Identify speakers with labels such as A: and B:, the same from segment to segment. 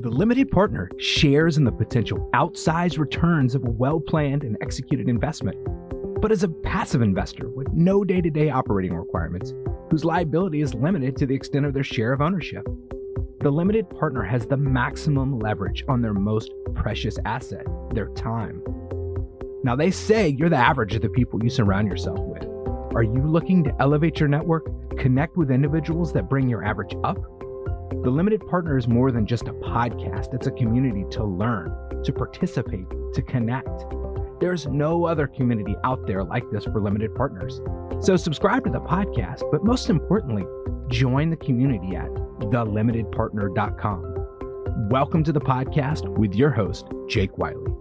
A: The limited partner shares in the potential outsized returns of a well planned and executed investment, but is a passive investor with no day to day operating requirements, whose liability is limited to the extent of their share of ownership. The limited partner has the maximum leverage on their most precious asset, their time. Now, they say you're the average of the people you surround yourself with. Are you looking to elevate your network, connect with individuals that bring your average up? The Limited Partner is more than just a podcast, it's a community to learn, to participate, to connect. There's no other community out there like this for limited partners. So subscribe to the podcast, but most importantly, join the community at thelimitedpartner.com. Welcome to the podcast with your host, Jake Wiley.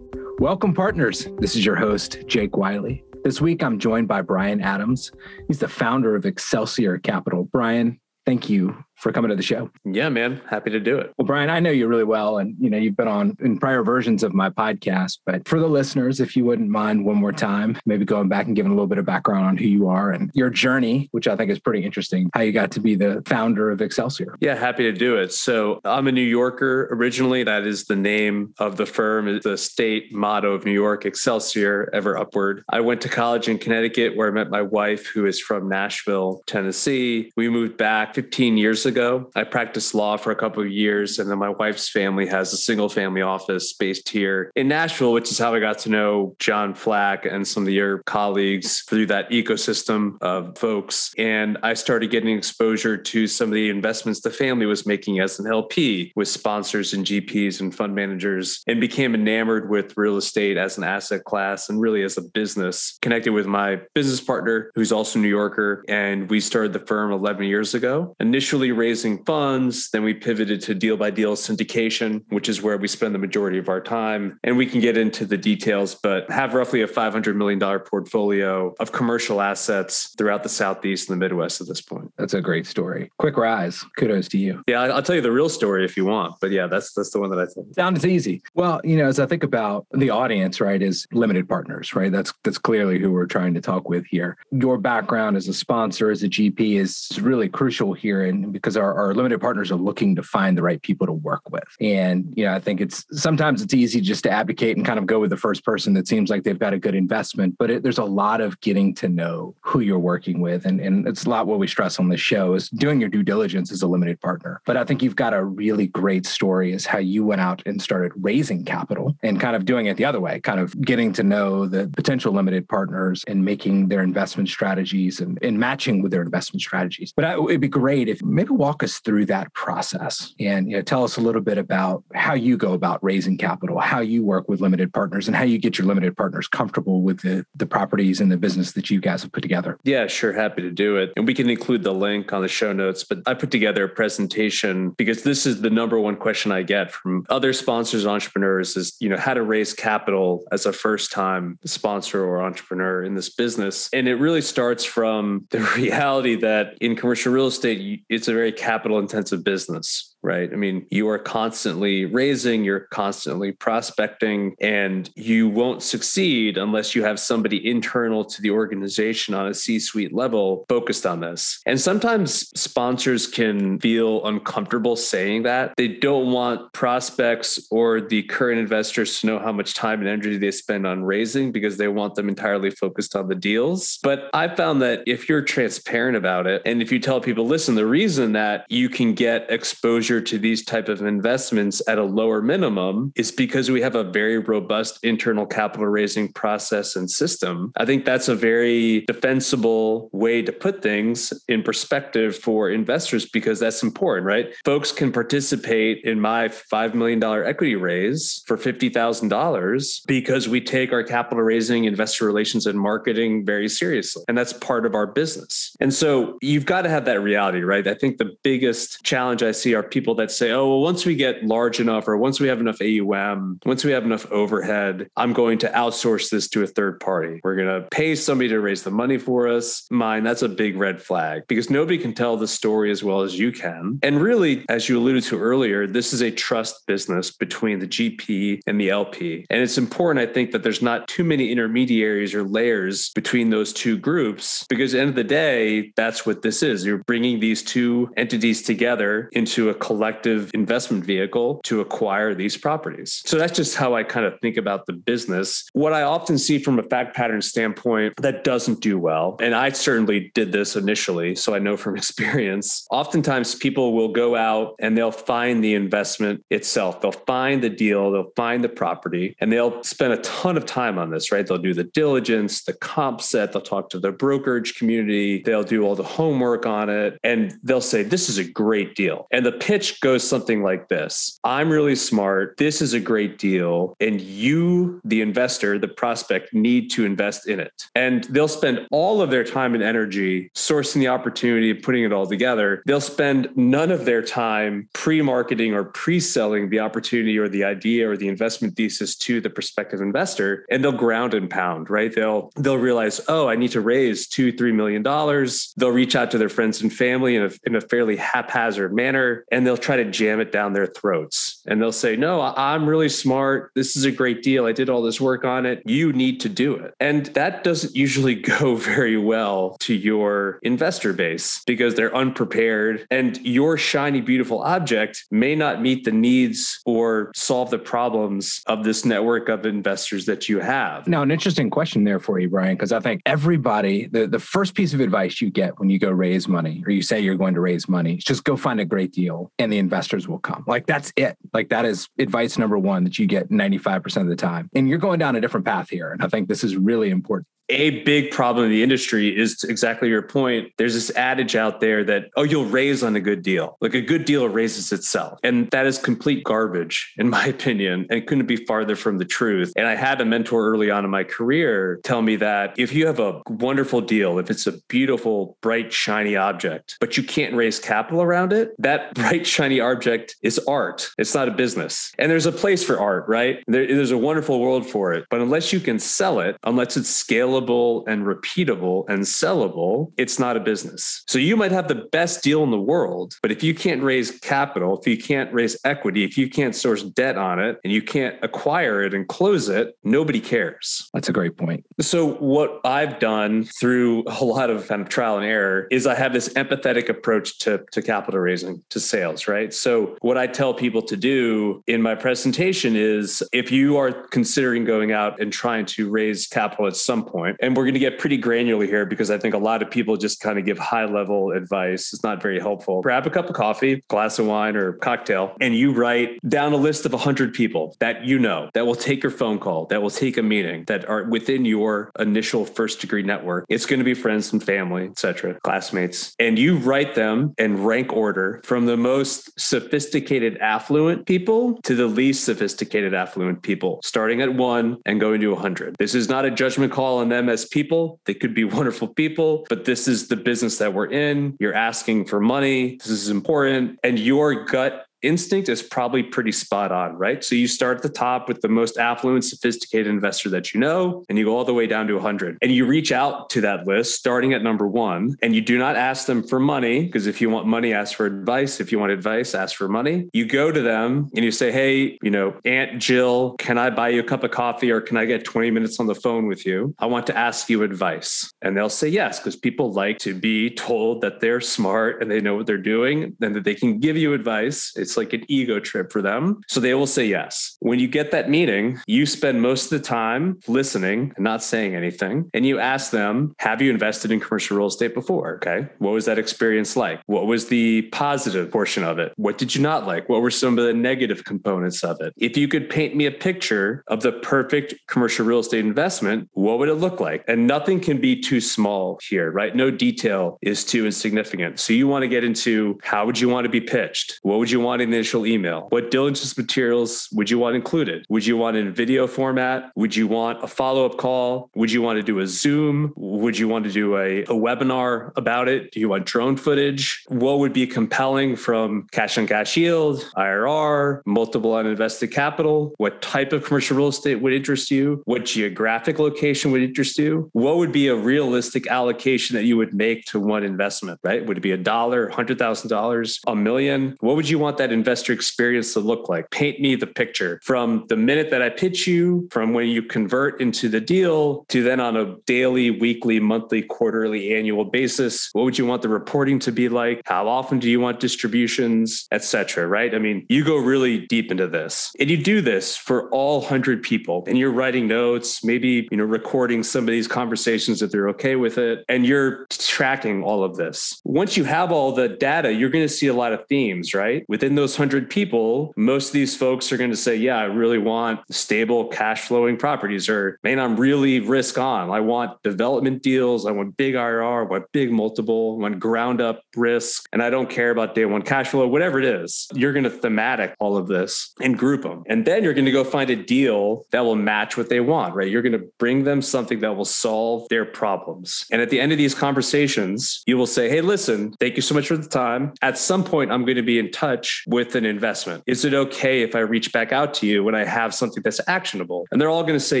A: Welcome, partners. This is your host, Jake Wiley. This week, I'm joined by Brian Adams. He's the founder of Excelsior Capital. Brian, thank you for coming to the show.
B: Yeah, man. Happy to do it.
A: Well, Brian, I know you really well and you know you've been on in prior versions of my podcast, but for the listeners, if you wouldn't mind one more time, maybe going back and giving a little bit of background on who you are and your journey, which I think is pretty interesting, how you got to be the founder of Excelsior.
B: Yeah, happy to do it. So, I'm a New Yorker originally. That is the name of the firm, the state motto of New York, Excelsior, ever upward. I went to college in Connecticut where I met my wife who is from Nashville, Tennessee. We moved back 15 years ago ago. I practiced law for a couple of years, and then my wife's family has a single family office based here in Nashville, which is how I got to know John Flack and some of your colleagues through that ecosystem of folks. And I started getting exposure to some of the investments the family was making as an LP with sponsors and GPs and fund managers, and became enamored with real estate as an asset class and really as a business. Connected with my business partner, who's also New Yorker, and we started the firm 11 years ago. Initially raising funds. Then we pivoted to deal by deal syndication, which is where we spend the majority of our time. And we can get into the details, but have roughly a $500 million portfolio of commercial assets throughout the Southeast and the Midwest at this point.
A: That's a great story. Quick rise. Kudos to you.
B: Yeah, I'll tell you the real story if you want. But yeah, that's that's the one that I think.
A: Sounds easy. Well, you know, as I think about the audience, right, is limited partners, right? That's that's clearly who we're trying to talk with here. Your background as a sponsor, as a GP is really crucial here. And because our, our limited partners are looking to find the right people to work with. And, you know, I think it's sometimes it's easy just to advocate and kind of go with the first person that seems like they've got a good investment, but it, there's a lot of getting to know who you're working with. And, and it's a lot what we stress on this show is doing your due diligence as a limited partner. But I think you've got a really great story is how you went out and started raising capital and kind of doing it the other way, kind of getting to know the potential limited partners and making their investment strategies and, and matching with their investment strategies. But I, it'd be great if maybe walk us through that process and you know, tell us a little bit about how you go about raising capital, how you work with limited partners, and how you get your limited partners comfortable with the, the properties and the business that you guys have put together.
B: Yeah, sure. Happy to do it. And we can include the link on the show notes. But I put together a presentation because this is the number one question I get from other sponsors, entrepreneurs is, you know, how to raise capital as a first time sponsor or entrepreneur in this business. And it really starts from the reality that in commercial real estate, it's a very capital intensive business right? I mean, you are constantly raising, you're constantly prospecting, and you won't succeed unless you have somebody internal to the organization on a C suite level focused on this. And sometimes sponsors can feel uncomfortable saying that. They don't want prospects or the current investors to know how much time and energy they spend on raising because they want them entirely focused on the deals. But I found that if you're transparent about it, and if you tell people, listen, the reason that you can get exposure exposure to these type of investments at a lower minimum is because we have a very robust internal capital raising process and system. I think that's a very defensible way to put things in perspective for investors because that's important, right? Folks can participate in my $5 million equity raise for $50,000 because we take our capital raising, investor relations, and marketing very seriously. And that's part of our business. And so you've got to have that reality, right? I think the biggest challenge I see are people people that say, oh, well, once we get large enough or once we have enough AUM, once we have enough overhead, I'm going to outsource this to a third party. We're going to pay somebody to raise the money for us. Mine, that's a big red flag because nobody can tell the story as well as you can. And really, as you alluded to earlier, this is a trust business between the GP and the LP. And it's important, I think, that there's not too many intermediaries or layers between those two groups because at the end of the day, that's what this is. You're bringing these two entities together into a collective investment vehicle to acquire these properties. So that's just how I kind of think about the business. What I often see from a fact pattern standpoint that doesn't do well, and I certainly did this initially, so I know from experience, oftentimes people will go out and they'll find the investment itself. They'll find the deal, they'll find the property, and they'll spend a ton of time on this, right? They'll do the diligence, the comp set, they'll talk to the brokerage community, they'll do all the homework on it, and they'll say, This is a great deal. And the pitch goes something like this I'm really smart. This is a great deal. And you, the investor, the prospect, need to invest in it. And they'll spend all of their time and energy sourcing the opportunity, putting it all together. They'll spend none of their time pre marketing or pre selling the opportunity or the idea or the investment thesis to the prospective investor. And they'll ground and pound, right? They'll, they'll realize, oh, I need to raise two, $3 million. They'll reach out to their friends and family in a, in a fairly haphazard manner and they'll try to jam it down their throats. And they'll say, No, I'm really smart. This is a great deal. I did all this work on it. You need to do it. And that doesn't usually go very well to your investor base because they're unprepared and your shiny, beautiful object may not meet the needs or solve the problems of this network of investors that you have.
A: Now, an interesting question there for you, Brian, because I think everybody, the, the first piece of advice you get when you go raise money or you say you're going to raise money is just go find a great deal and the investors will come. Like that's it. Like that is advice number one that you get 95% of the time. And you're going down a different path here. And I think this is really important
B: a big problem in the industry is exactly your point. There's this adage out there that, oh, you'll raise on a good deal. Like a good deal raises itself. And that is complete garbage, in my opinion, and couldn't be farther from the truth. And I had a mentor early on in my career tell me that if you have a wonderful deal, if it's a beautiful, bright, shiny object, but you can't raise capital around it, that bright, shiny object is art. It's not a business. And there's a place for art, right? There, there's a wonderful world for it. But unless you can sell it, unless it's scalable, scalable and repeatable and sellable, it's not a business. So you might have the best deal in the world, but if you can't raise capital, if you can't raise equity, if you can't source debt on it and you can't acquire it and close it, nobody cares.
A: That's a great point.
B: So what I've done through a lot of kind of trial and error is I have this empathetic approach to, to capital raising, to sales, right? So what I tell people to do in my presentation is if you are considering going out and trying to raise capital at some point, point. And we're going to get pretty granular here because I think a lot of people just kind of give high level advice. It's not very helpful. Grab a cup of coffee, glass of wine or cocktail, and you write down a list of 100 people that you know that will take your phone call, that will take a meeting, that are within your initial first degree network. It's going to be friends and family, etc., classmates. And you write them in rank order from the most sophisticated affluent people to the least sophisticated affluent people, starting at one and going to 100. This is not a judgment call on them as people. They could be wonderful people, but this is the business that we're in. You're asking for money. This is important. And your gut instinct is probably pretty spot on, right? So you start at the top with the most affluent, sophisticated investor that you know, and you go all the way down to 100. And you reach out to that list starting at number one, and you do not ask them for money, because if you want money, ask for advice. If you want advice, ask for money. You go to them and you say, Hey, you know, Aunt Jill, can I buy you a cup of coffee or can I get 20 minutes on the phone with you? I want to ask you advice. And they'll say yes, because people like to be told that they're smart and they know what they're doing and that they can give you advice. It's it's like an ego trip for them. So they will say yes. When you get that meeting, you spend most of the time listening and not saying anything. And you ask them, Have you invested in commercial real estate before? Okay. What was that experience like? What was the positive portion of it? What did you not like? What were some of the negative components of it? If you could paint me a picture of the perfect commercial real estate investment, what would it look like? And nothing can be too small here, right? No detail is too insignificant. So you want to get into how would you want to be pitched? What would you want initial email? What diligence materials would you want included? Would you want in video format? Would you want a follow up call? Would you want to do a Zoom? Would you want to do a, a webinar about it? Do you want drone footage? What would be compelling from cash on cash yield, IRR, multiple on invested capital? What type of commercial real estate would interest you? What geographic location would interest you? What would be a realistic allocation that you would make to one investment, right? Would it be a dollar, $100,000, a million? What would you want that investor experience to look like? Paint me the picture from the minute that I pitch you, from when you convert into the deal to then on a daily, weekly, monthly, quarterly, annual basis. What would you want the reporting to be like? How often do you want distributions, etc. right? I mean, you go really deep into this. And you do this for all 100 people and you're writing notes, maybe, you know, recording some of these conversations if they're okay with it and you're tracking all of this. Once you have all the data, you're going to see a lot of themes, right? Within those 100 people, most of these folks are going to say, "Yeah, I really want stable cash flowing properties or man, I'm really risk on. I want development deals, I want big IRR, I want big multiple, I want ground up risk, and I don't care about day one cash flow, whatever it is. You're going to thematic all of this and group them. And then you're going to go find a deal that will match what they want, right? You're going to bring them something that will solve their problems. And at the end of these conversations, you will say, Hey, listen, thank you so much for the time. At some point, I'm going to be in touch with an investment. Is it okay if I reach back out to you when I have something that's actionable? And they're all going to say,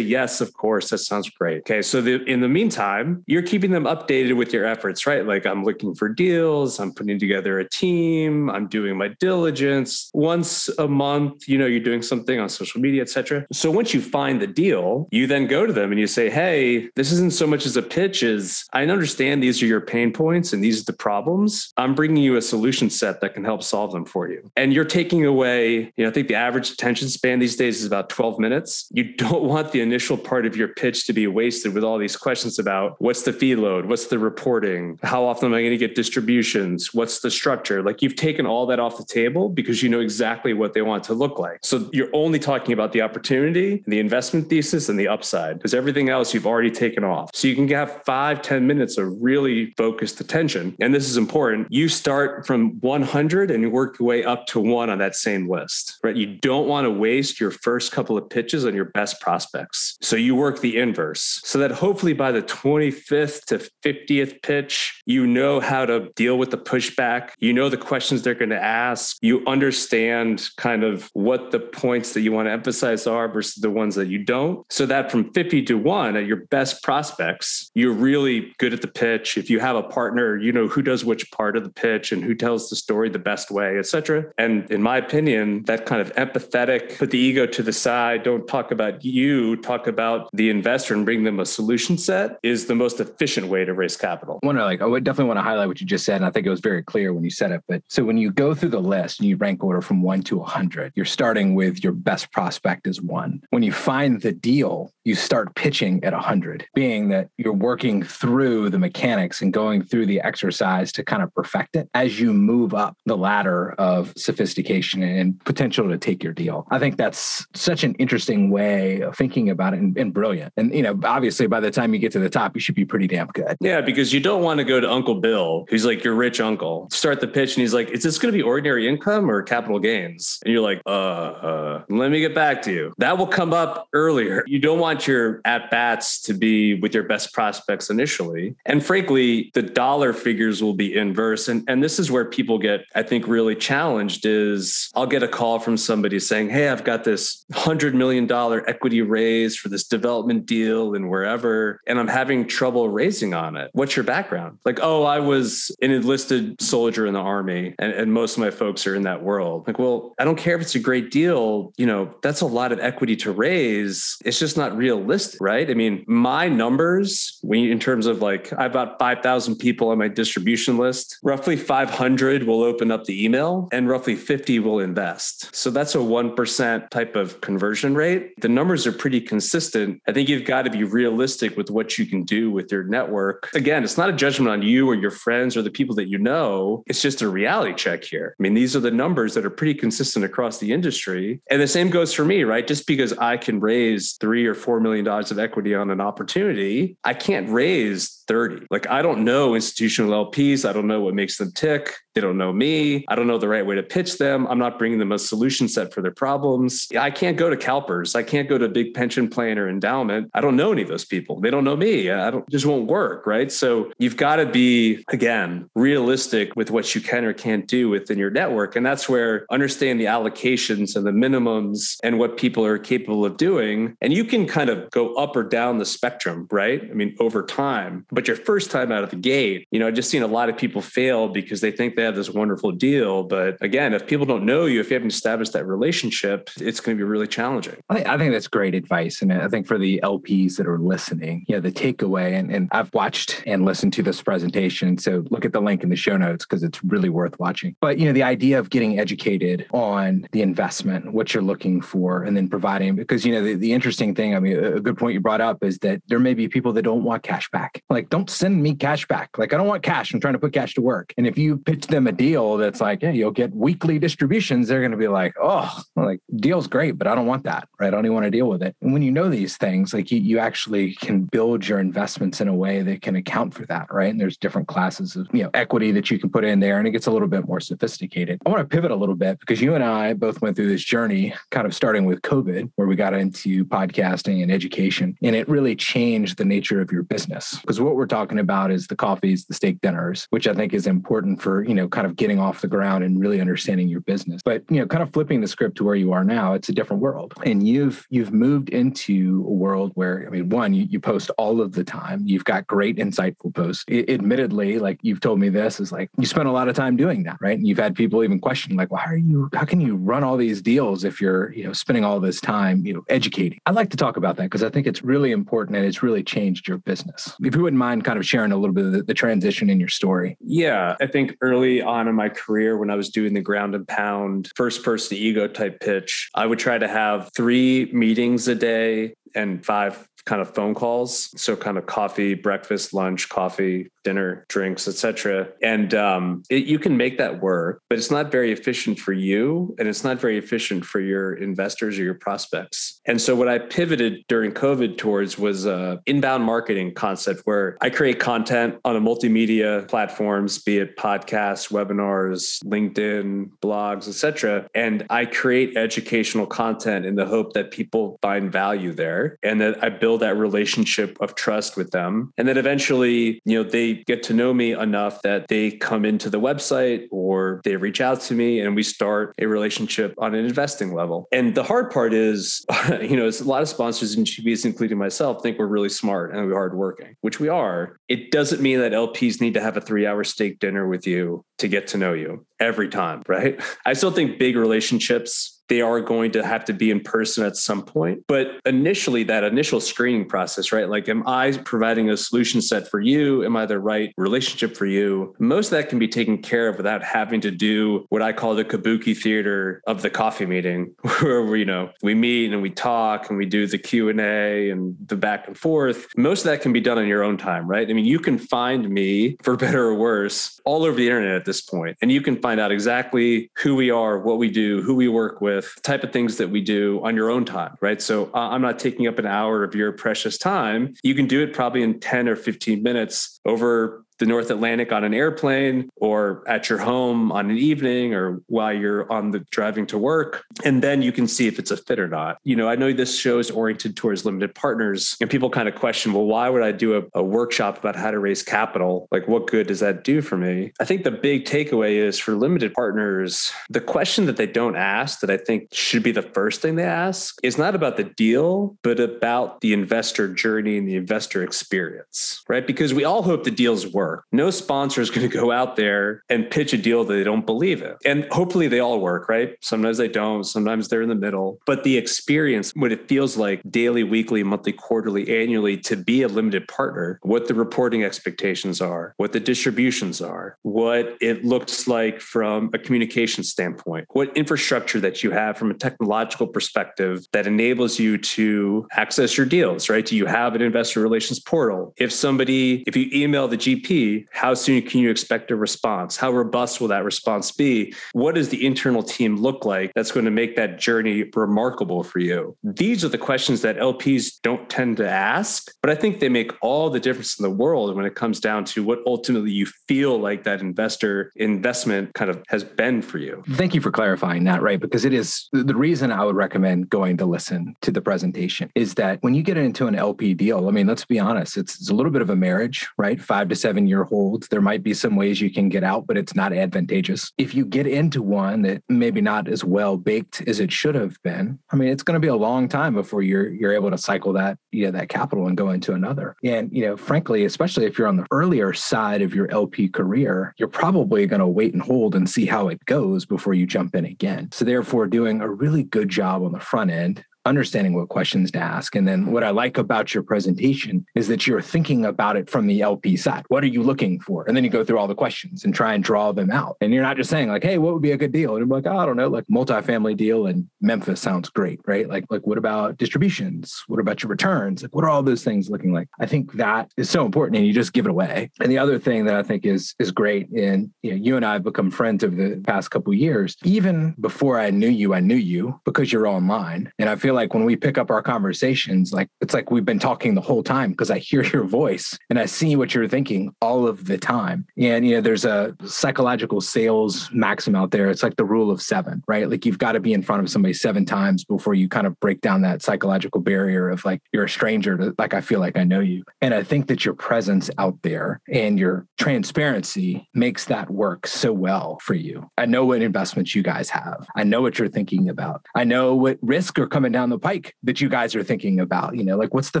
B: Yes, of course. That sounds great. Okay. So the, in the meantime, you're keeping them updated with your efforts, right? Like I'm looking for deals, I'm putting together a team, I'm doing my diligence. Once a month, you know, you're doing something on social media, etc. So once you find the deal, you then go to them and you say, Hey, this isn't so much as a pitch as I understand these are your pain points and these are the problems. I'm bringing you a solution set that can help solve them for you. And you're taking away, you know, I think the average attention span these days is about 12 minutes. You don't want the initial part of your pitch to be wasted with all these questions about what's the fee load? What's the reporting? How often am I going to get distributions? What's the structure? Like you've taken all that off the table because you know exactly what they want to look like. So you're only talking about the opportunity, the investment thesis, and the upside because everything else you've already taken off. So you can have five, ten minutes of really focused attention. And this is important. You start from 100 and you work your way up to one on that same list, right? You don't want to waste your first couple of pitches on your best prospects. So you work the inverse so that hopefully by the 25th to 50th pitch, you know how to deal with the pushback. You know the questions they're going to ask. You understand kind of what the points that you want to emphasize are versus the ones that you don't. So that from 50 to one at your best prospects, you're really good at the pitch. If you have a partner, you know who does which part of the pitch and who tells the story the best way, et cetera. And in my opinion, that kind of empathetic, put the ego to the side, don't talk about you, talk about the investor and bring them a solution set is the most efficient way to raise capital.
A: I like, I would definitely want to highlight what you just said. And I think it was very clear when you said it. But so when you go through the list and you rank order from one to 100, you're starting with your best prospect is one. When you find the deal, you start pitching at 100, being that you're working through the mechanics and going through the exercise to kind of perfect it as you move up the ladder of sophistication and potential to take your deal. I think that's such an interesting way of thinking about it and, and brilliant. And, you know, obviously by the time you get to the top, you should be pretty damn good.
B: Yeah, because you don't want to go to Uncle Bill, who's like your rich uncle, start the pitch and he's like, is this going to be ordinary income or capital gains? And you're like, uh, uh, let me get back to you. That will come up earlier. You don't want your at bats to be with your best prospects initially. And frankly, the dollar figures will be inverse. And, and this is where people get, I think, really challenged is I'll get a call from somebody saying, Hey, I've got this $100 million equity raise for this development deal and wherever, and I'm having trouble raising on it. What's your background? Like, oh, I was an enlisted soldier in the army, and, and most of my folks are in that world. Like, well, I don't care if it's a great deal. You know, that's a lot of equity to raise. It's just not realistic, right? I mean, my numbers, when in terms of like, I've got 5,000 people on my distribution list, roughly 500 will open up the email and roughly 50 will invest. So that's a 1% type of conversion rate. The numbers are pretty consistent. I think you've got to be realistic with what you can do with your network. Again, it's not a judgment on you or your friends or the people that you know. It's just a reality check here. I mean, these are the numbers that are pretty consistent across the industry. And the same goes for me, right? Just because I can raise three or four million dollars of equity on an opportunity, I can't raise 30. Like I don't know institutional LPs. I don't know what makes them tick. They don't know me. I don't know the right way to pitch them. I'm not bringing them a solution set for their problems. I can't go to CalPERS. I can't go to a big pension plan or endowment. I don't know any of those people. They don't know me. I don't just won't work, right? So you've got to be again realistic with what you can or can't do within your network, and that's where understand the allocations and the minimums and what people are capable of doing, and you can kind of go up or down the spectrum, right? I mean, over time. But your first time out of the gate, you know, I've just seen a lot of people fail because they think they have this wonderful deal, but again if people don't know you, if you haven't established that relationship, it's going to be really challenging.
A: I, think that's great advice. And I think for the LPs that are listening, yeah, the takeaway, and, and I've watched and listened to this presentation. So look at the link in the show notes because it's really worth watching. But, you know, the idea of getting educated on the investment, what you're looking for, and then providing, because, you know, the, the interesting thing, I mean, a good point you brought up is that there may be people that don't want cash back. Like, don't send me cash back. Like, I don't want cash. I'm trying to put cash to work. And if you pitch them a deal that's like, hey, you'll get weekly distributions, they're going to be like, oh, like deal's great, but I don't want that, right? I don't even want to deal with it. And when you know these things, like you, you actually can build your investments in a way that can account for that, right? And there's different classes of, you know, equity that you can put in there and it gets a little bit more sophisticated. I want to pivot a little bit because you and I both went through this journey kind of starting with COVID, where we got into podcasting and education, and it really changed the nature of your business. Because what we're talking about is the coffees, the steak dinners, which I think is important for, you know, kind of getting off the ground and really understanding your business. But, you know, kind of flipping the script to where you are now, it's a different world. And you've you've moved into a world where, I mean, one, you, you post all of the time. You've got great, insightful posts. It, admittedly, like you've told me this, is like you spend a lot of time doing that, right? And you've had people even question, like, well, how are you, how can you run all these deals if you're, you know, spending all this time, you know, educating? I'd like to talk about that because I think it's really important and it's really changed your business. If you wouldn't mind kind of sharing a little bit of the, the transition in your story.
B: Yeah. I think early on in my career, when I was doing the ground and pound first person ego type pitch, I would try to have three meetings a day and five kind of phone calls so kind of coffee breakfast lunch coffee dinner drinks etc and um, it, you can make that work but it's not very efficient for you and it's not very efficient for your investors or your prospects. And so what i pivoted during covid towards was a inbound marketing concept where i create content on a multimedia platforms be it podcasts webinars linkedin blogs etc and i create educational content in the hope that people find value there and that i build that relationship of trust with them. And then eventually, you know, they get to know me enough that they come into the website or they reach out to me and we start a relationship on an investing level. And the hard part is, you know, a lot of sponsors and GPs, including myself, think we're really smart and we're hardworking, which we are. It doesn't mean that LPs need to have a three hour steak dinner with you to get to know you every time, right? I still think big relationships they are going to have to be in person at some point. But initially, that initial screening process, right? Like, am I providing a solution set for you? Am I the right relationship for you? Most of that can be taken care of without having to do what I call the kabuki theater of the coffee meeting, where we, you know, we meet and we talk and we do the Q and A and the back and forth. Most of that can be done on your own time, right? I mean, you can find me for better or worse all over the internet at this point, and you can find out exactly who we are, what we do, who we work with with type of things that we do on your own time, right? So uh, I'm not taking up an hour of your precious time. You can do it probably in 10 or 15 minutes over the North Atlantic on an airplane or at your home on an evening or while you're on the driving to work. And then you can see if it's a fit or not. You know, I know this show is oriented towards limited partners and people kind of question, well, why would I do a, a workshop about how to raise capital? Like, what good does that do for me? I think the big takeaway is for limited partners, the question that they don't ask that I think should be the first thing they ask is not about the deal, but about the investor journey and the investor experience, right? Because we all hope the deals work work. No sponsor is going to go out there and pitch a deal that they don't believe in. And hopefully they all work, right? Sometimes they don't, sometimes they're in the middle. But the experience, what it feels like daily, weekly, monthly, quarterly, annually to be a limited partner, what the reporting expectations are, what the distributions are, what it looks like from a communication standpoint, what infrastructure that you have from a technological perspective that enables you to access your deals, right? Do you have an investor relations portal? If somebody, if you email the GP, how soon can you expect a response? How robust will that response be? What does the internal team look like that's going to make that journey remarkable for you? These are the questions that LPs don't tend to ask, but I think they make all the difference in the world when it comes down to what ultimately you feel like that investor investment kind of has been for you.
A: Thank you for clarifying that, right? Because it is the reason I would recommend going to listen to the presentation is that when you get into an LP deal, I mean, let's be honest, it's, it's a little bit of a marriage, right? Five to seven year holds. There might be some ways you can get out, but it's not advantageous. If you get into one that maybe not as well baked as it should have been, I mean, it's going to be a long time before you're you're able to cycle that you know that capital and go into another. And you know, frankly, especially if you're on the earlier side of your LP career, you're probably going to wait and hold and see how it goes before you jump in again. So therefore, doing a really good job on the front end understanding what questions to ask. And then what I like about your presentation is that you're thinking about it from the LP side. What are you looking for? And then you go through all the questions and try and draw them out. And you're not just saying like, hey, what would be a good deal? And you're like, oh, I don't know, like multifamily deal in Memphis sounds great, right? Like, like what about distributions? What about your returns? Like, what are all those things looking like? I think that is so important and you just give it away. And the other thing that I think is is great, and you know, you and I have become friends over the past couple years. Even before I knew you, I knew you because you're online. And I feel feel like when we pick up our conversations, like it's like we've been talking the whole time because I hear your voice and I see what you're thinking all of the time. And, you know, there's a psychological sales maxim out there. It's like the rule of seven, right? Like you've got to be in front of somebody seven times before you kind of break down that psychological barrier of like, you're a stranger to like, I feel like I know you. And I think that your presence out there and your transparency makes that work so well for you. I know what investments you guys have. I know what you're thinking about. I know what risks are coming down down the pike that you guys are thinking about? You know, like what's the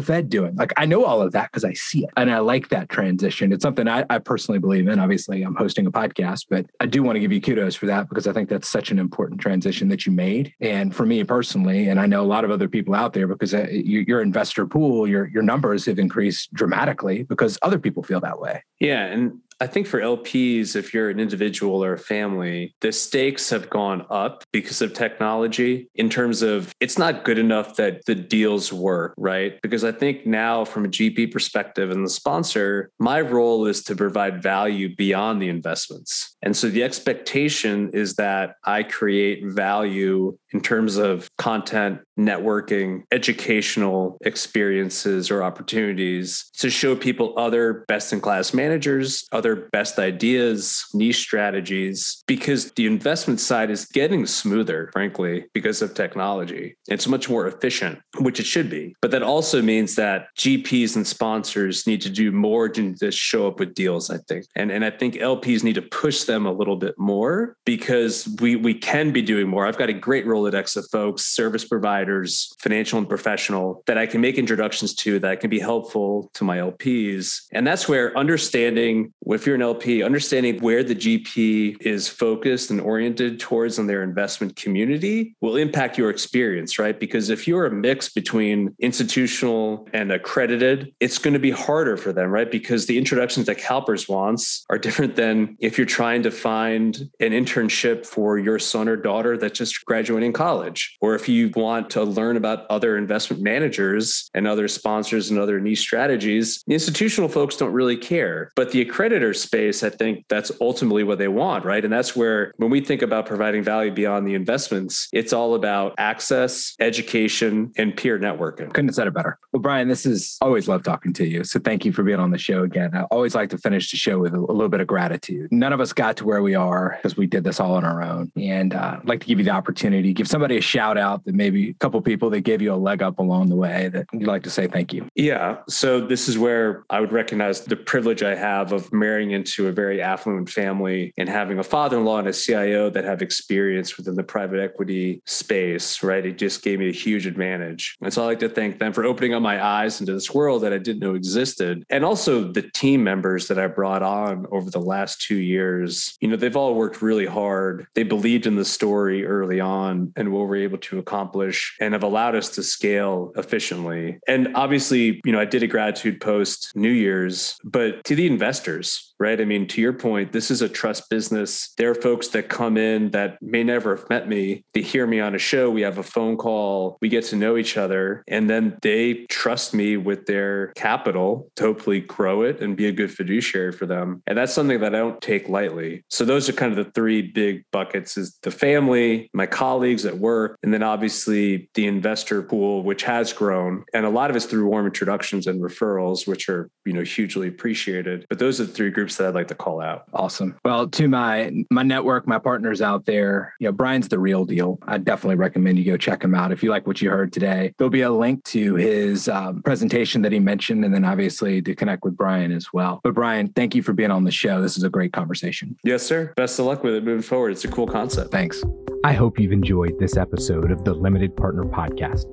A: Fed doing? Like I know all of that because I see it. And I like that transition. It's something I, I personally believe in. Obviously, I'm hosting a podcast, but I do want to give you kudos for that because I think that's such an important transition that you made. And for me personally, and I know a lot of other people out there because uh, your investor pool, your your numbers have increased dramatically because other people feel that way.
B: Yeah, and I think for LPs, if you're an individual or a family, the stakes have gone up because of technology in terms of it's not good enough that the deals work, right? Because I think now, from a GP perspective and the sponsor, my role is to provide value beyond the investments. And so the expectation is that I create value in terms of content, networking, educational experiences or opportunities to show people other best in class managers, other best ideas, niche strategies, because the investment side is getting smoother, frankly, because of technology. It's much more efficient, which it should be. But that also means that GPs and sponsors need to do more than just show up with deals, I think. And, and I think LPs need to push them a little bit more because we, we can be doing more. I've got a great role Rolodex of folks, service providers, financial and professional, that I can make introductions to that can be helpful to my LPs. And that's where understanding, if you're an LP, understanding where the GP is focused and oriented towards in their investment community will impact your experience, right? Because if you're a mix between institutional and accredited, it's going to be harder for them, right? Because the introductions that CalPERS wants are different than if you're trying to find an internship for your son or daughter that's just graduating college. Or if you want to learn about other investment managers and other sponsors and other niche strategies, the institutional folks don't really care. But the accreditor space, I think that's ultimately what they want, right? And that's where when we think about providing value beyond the investments, it's all about access, education, and peer networking.
A: Couldn't have said it better. Well, Brian, this is always love talking to you. So thank you for being on the show again. I always like to finish the show with a, a little bit of gratitude. None of us got to where we are because we did this all on our own. And uh, I'd like to give you the opportunity, give somebody a shout out that maybe a couple people that gave you a leg up along the way that you'd like to say thank you?
B: Yeah. So this is where I would recognize the privilege I have of marrying into a very affluent family and having a father-in-law and a CIO that have experience within the private equity space, right? It just gave me a huge advantage. And so I like to thank them for opening up my eyes into this world that I didn't know existed. And also the team members that I brought on over the last two years. You know, they've all worked really hard. They believed in the story early on and what we're able to accomplish and have allowed us to scale efficiently. And obviously, you know, I did a gratitude post New Year's, but to the investors, right? I mean, to your point, this is a trust business. There are folks that come in that may never have met me. They hear me on a show. We have a phone call. We get to know each other. And then they trust me with their capital to hopefully grow it and be a good fiduciary for them. And that's something that I don't take lightly. So those are kind of the three big buckets is the family, my colleagues at work, and then obviously the investor pool, which has grown. And a lot of it's through warm introductions and referrals, which are, you know, hugely appreciated. But those are the three groups that I'd like to call out.
C: Awesome. Well, to my my network, my partners out there, you know, Brian's the real deal. I definitely recommend you go check him out if you like what you heard today. There'll be a link to his um, presentation that he mentioned, and then obviously to connect with Brian as well. But Brian, thank you for being on the show. This is a great conversation.
B: Yes, sir. Best of luck with it moving forward. It's a cool concept.
C: Thanks.
A: I hope you've enjoyed this episode of the Limited Partner Podcast.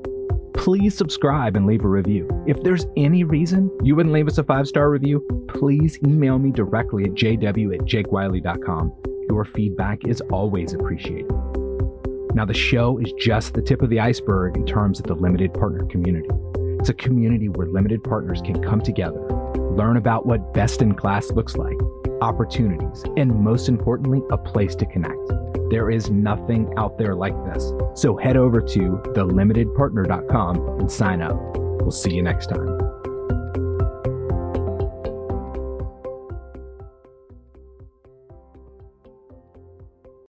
A: Please subscribe and leave a review. If there's any reason you wouldn't leave us a five star review, please email me directly at jw at jakewiley.com. Your feedback is always appreciated. Now, the show is just the tip of the iceberg in terms of the limited partner community. It's a community where limited partners can come together, learn about what best in class looks like, opportunities, and most importantly, a place to connect. There is nothing out there like this. So head over to thelimitedpartner.com and sign up. We'll see you next time.